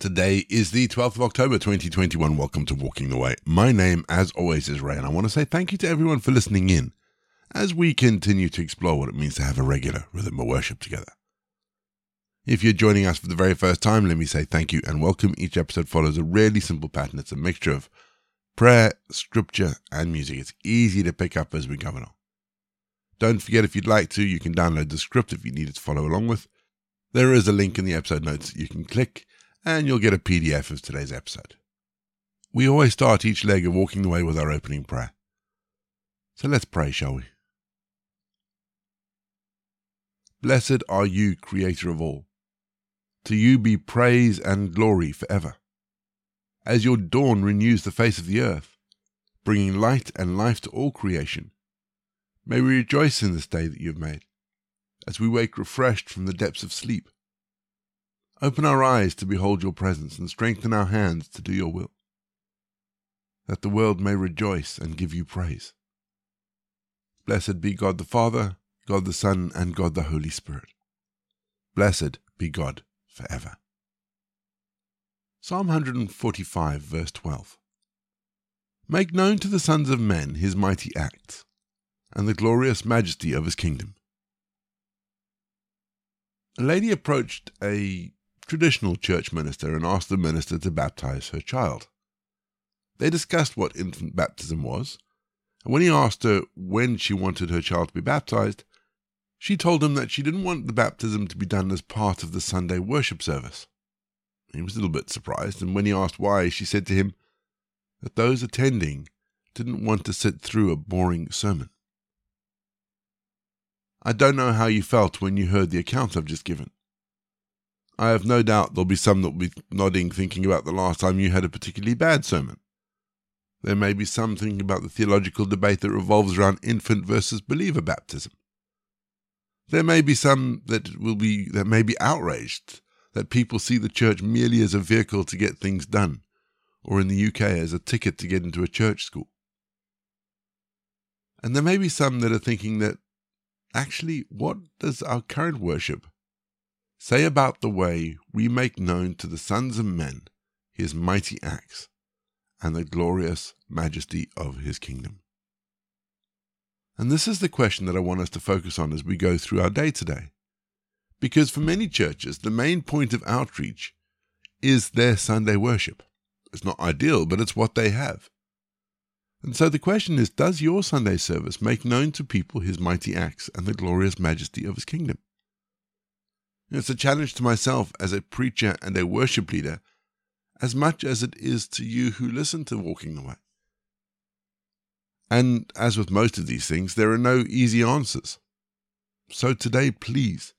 Today is the 12th of October 2021. Welcome to Walking the Way. My name, as always, is Ray, and I want to say thank you to everyone for listening in as we continue to explore what it means to have a regular rhythm of worship together. If you're joining us for the very first time, let me say thank you and welcome. Each episode follows a really simple pattern. It's a mixture of prayer, scripture, and music. It's easy to pick up as we go along. Don't forget, if you'd like to, you can download the script if you need it to follow along with. There is a link in the episode notes you can click and you'll get a PDF of today's episode. We always start each leg of walking the way with our opening prayer. So let's pray, shall we? Blessed are you, Creator of all. To you be praise and glory forever. As your dawn renews the face of the earth, bringing light and life to all creation, may we rejoice in this day that you have made, as we wake refreshed from the depths of sleep Open our eyes to behold your presence and strengthen our hands to do your will, that the world may rejoice and give you praise. Blessed be God the Father, God the Son, and God the Holy Spirit. Blessed be God forever. Psalm 145, verse 12. Make known to the sons of men his mighty acts, and the glorious majesty of his kingdom. A lady approached a traditional church minister and asked the minister to baptize her child. They discussed what infant baptism was, and when he asked her when she wanted her child to be baptized, she told him that she didn't want the baptism to be done as part of the Sunday worship service. He was a little bit surprised, and when he asked why, she said to him that those attending didn't want to sit through a boring sermon. I don't know how you felt when you heard the account I've just given. I have no doubt there'll be some that will be nodding, thinking about the last time you had a particularly bad sermon. There may be some thinking about the theological debate that revolves around infant versus believer baptism. There may be some that will be that may be outraged that people see the church merely as a vehicle to get things done, or in the UK as a ticket to get into a church school. And there may be some that are thinking that actually, what does our current worship say about the way we make known to the sons of men his mighty acts and the glorious majesty of his kingdom. And this is the question that I want us to focus on as we go through our day today. Because for many churches, the main point of outreach is their Sunday worship. It's not ideal, but it's what they have. And so the question is Does your Sunday service make known to people his mighty acts and the glorious majesty of his kingdom? It's a challenge to myself as a preacher and a worship leader, as much as it is to you who listen to Walking the Way. And as with most of these things, there are no easy answers. So today, please,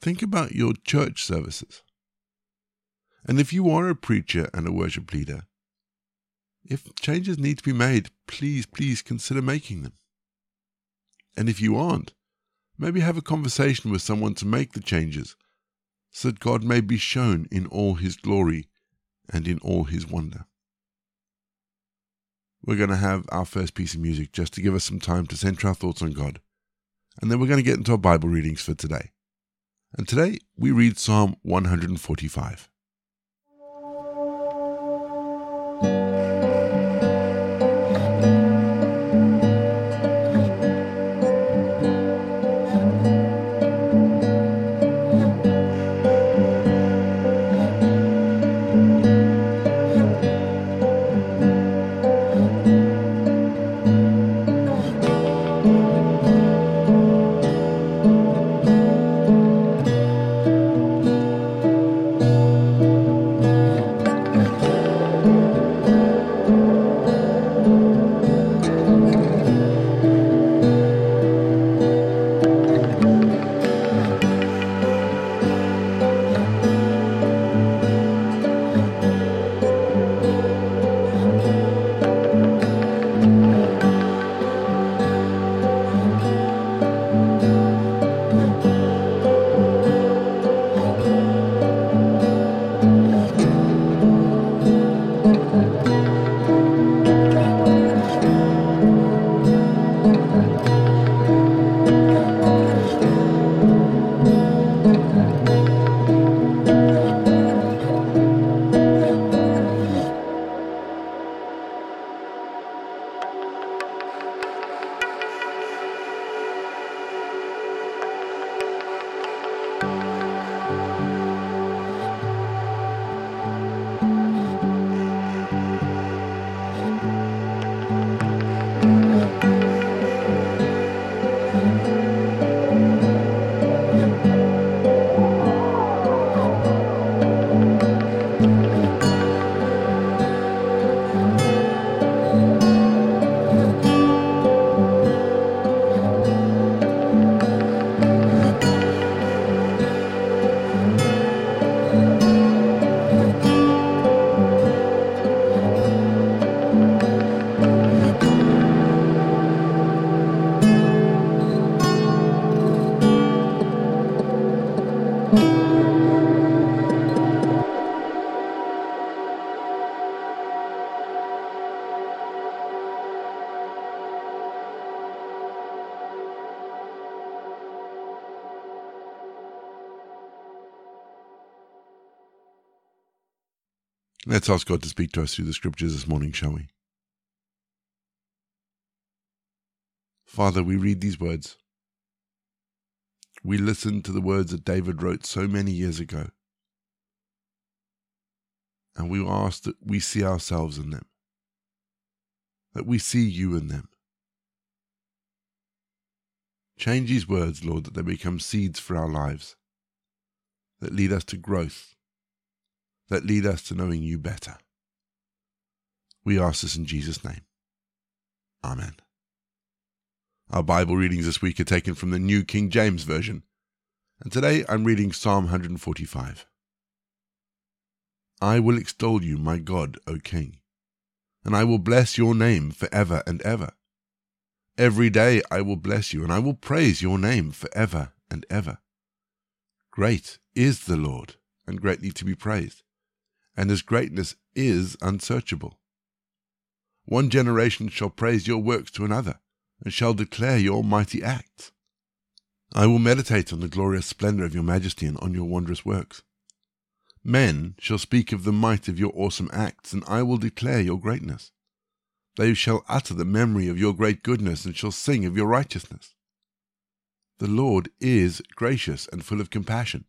think about your church services. And if you are a preacher and a worship leader, if changes need to be made, please, please consider making them. And if you aren't, Maybe have a conversation with someone to make the changes so that God may be shown in all his glory and in all his wonder. We're going to have our first piece of music just to give us some time to center our thoughts on God. And then we're going to get into our Bible readings for today. And today we read Psalm 145. Let's ask God to speak to us through the scriptures this morning, shall we? Father, we read these words we listen to the words that David wrote so many years ago. And we ask that we see ourselves in them, that we see you in them. Change these words, Lord, that they become seeds for our lives, that lead us to growth, that lead us to knowing you better. We ask this in Jesus' name. Amen. Our Bible readings this week are taken from the New King James Version, and today I'm reading Psalm 145. I will extol you, my God, O King, and I will bless your name for ever and ever. Every day I will bless you, and I will praise your name for ever and ever. Great is the Lord, and greatly to be praised, and his greatness is unsearchable. One generation shall praise your works to another and shall declare your mighty acts. I will meditate on the glorious splendor of your majesty and on your wondrous works. Men shall speak of the might of your awesome acts, and I will declare your greatness. They shall utter the memory of your great goodness, and shall sing of your righteousness. The Lord is gracious and full of compassion,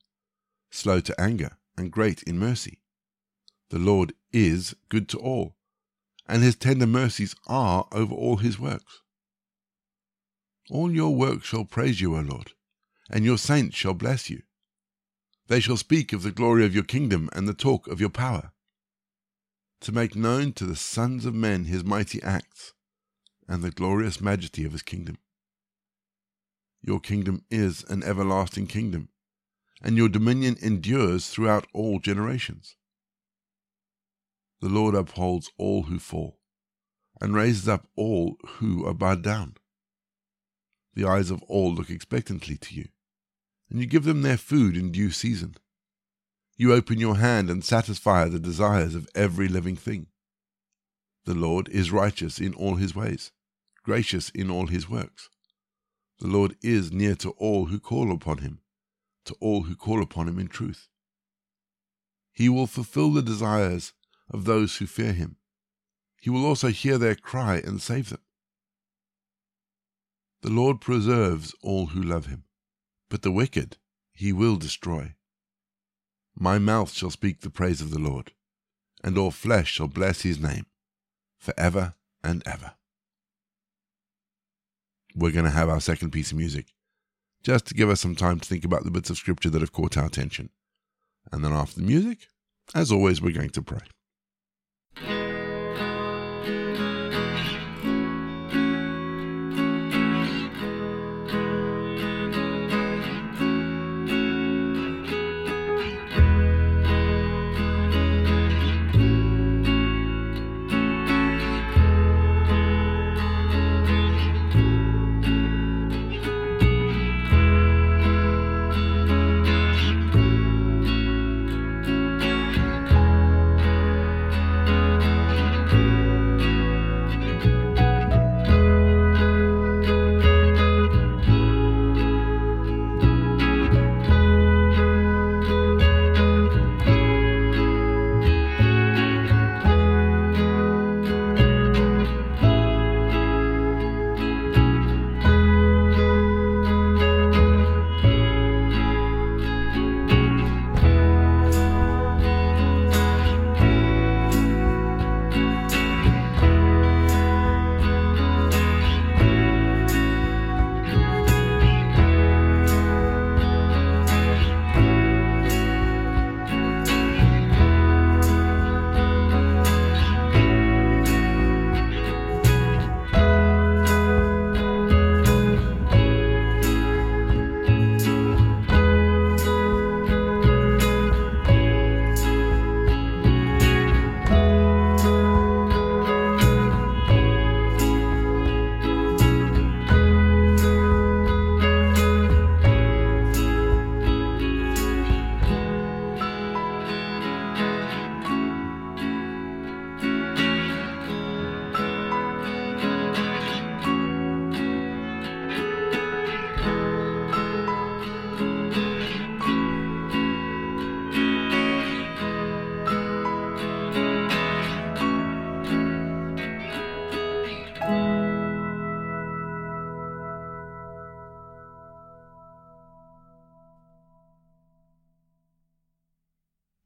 slow to anger, and great in mercy. The Lord is good to all, and his tender mercies are over all his works. All your works shall praise you, O Lord, and your saints shall bless you. They shall speak of the glory of your kingdom and the talk of your power, to make known to the sons of men his mighty acts and the glorious majesty of his kingdom. Your kingdom is an everlasting kingdom, and your dominion endures throughout all generations. The Lord upholds all who fall, and raises up all who are bowed down. The eyes of all look expectantly to you, and you give them their food in due season. You open your hand and satisfy the desires of every living thing. The Lord is righteous in all his ways, gracious in all his works. The Lord is near to all who call upon him, to all who call upon him in truth. He will fulfill the desires of those who fear him. He will also hear their cry and save them. The Lord preserves all who love him, but the wicked he will destroy. My mouth shall speak the praise of the Lord, and all flesh shall bless his name for ever and ever. We're going to have our second piece of music, just to give us some time to think about the bits of scripture that have caught our attention. And then after the music, as always, we're going to pray.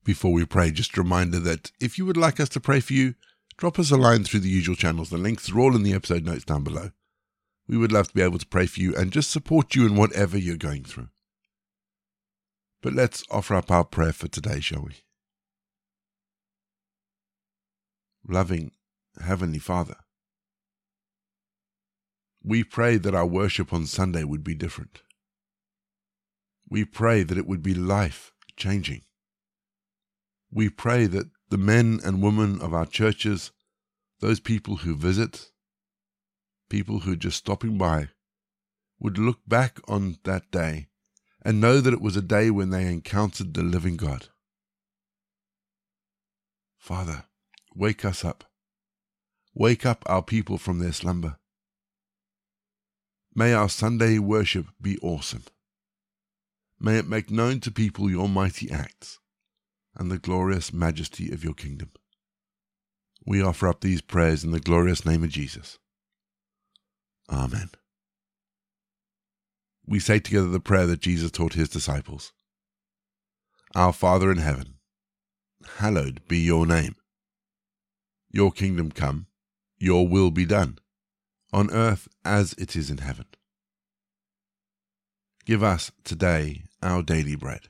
Before we pray, just a reminder that if you would like us to pray for you, drop us a line through the usual channels. The links are all in the episode notes down below. We would love to be able to pray for you and just support you in whatever you're going through. But let's offer up our prayer for today, shall we? Loving Heavenly Father, we pray that our worship on Sunday would be different. We pray that it would be life changing. We pray that the men and women of our churches, those people who visit, people who are just stopping by, would look back on that day and know that it was a day when they encountered the living God. Father, wake us up. Wake up our people from their slumber. May our Sunday worship be awesome. May it make known to people your mighty acts and the glorious majesty of your kingdom. We offer up these prayers in the glorious name of Jesus. Amen we say together the prayer that Jesus taught his disciples Our Father in heaven, hallowed be your name. Your kingdom come, your will be done, on earth as it is in heaven. Give us today our daily bread.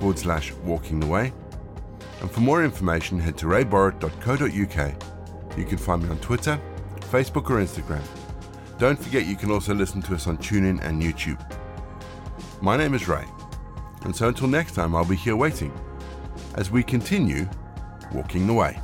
forward slash walking the way. And for more information, head to rayborrett.co.uk. You can find me on Twitter, Facebook, or Instagram. Don't forget you can also listen to us on TuneIn and YouTube. My name is Ray, and so until next time, I'll be here waiting as we continue walking the way.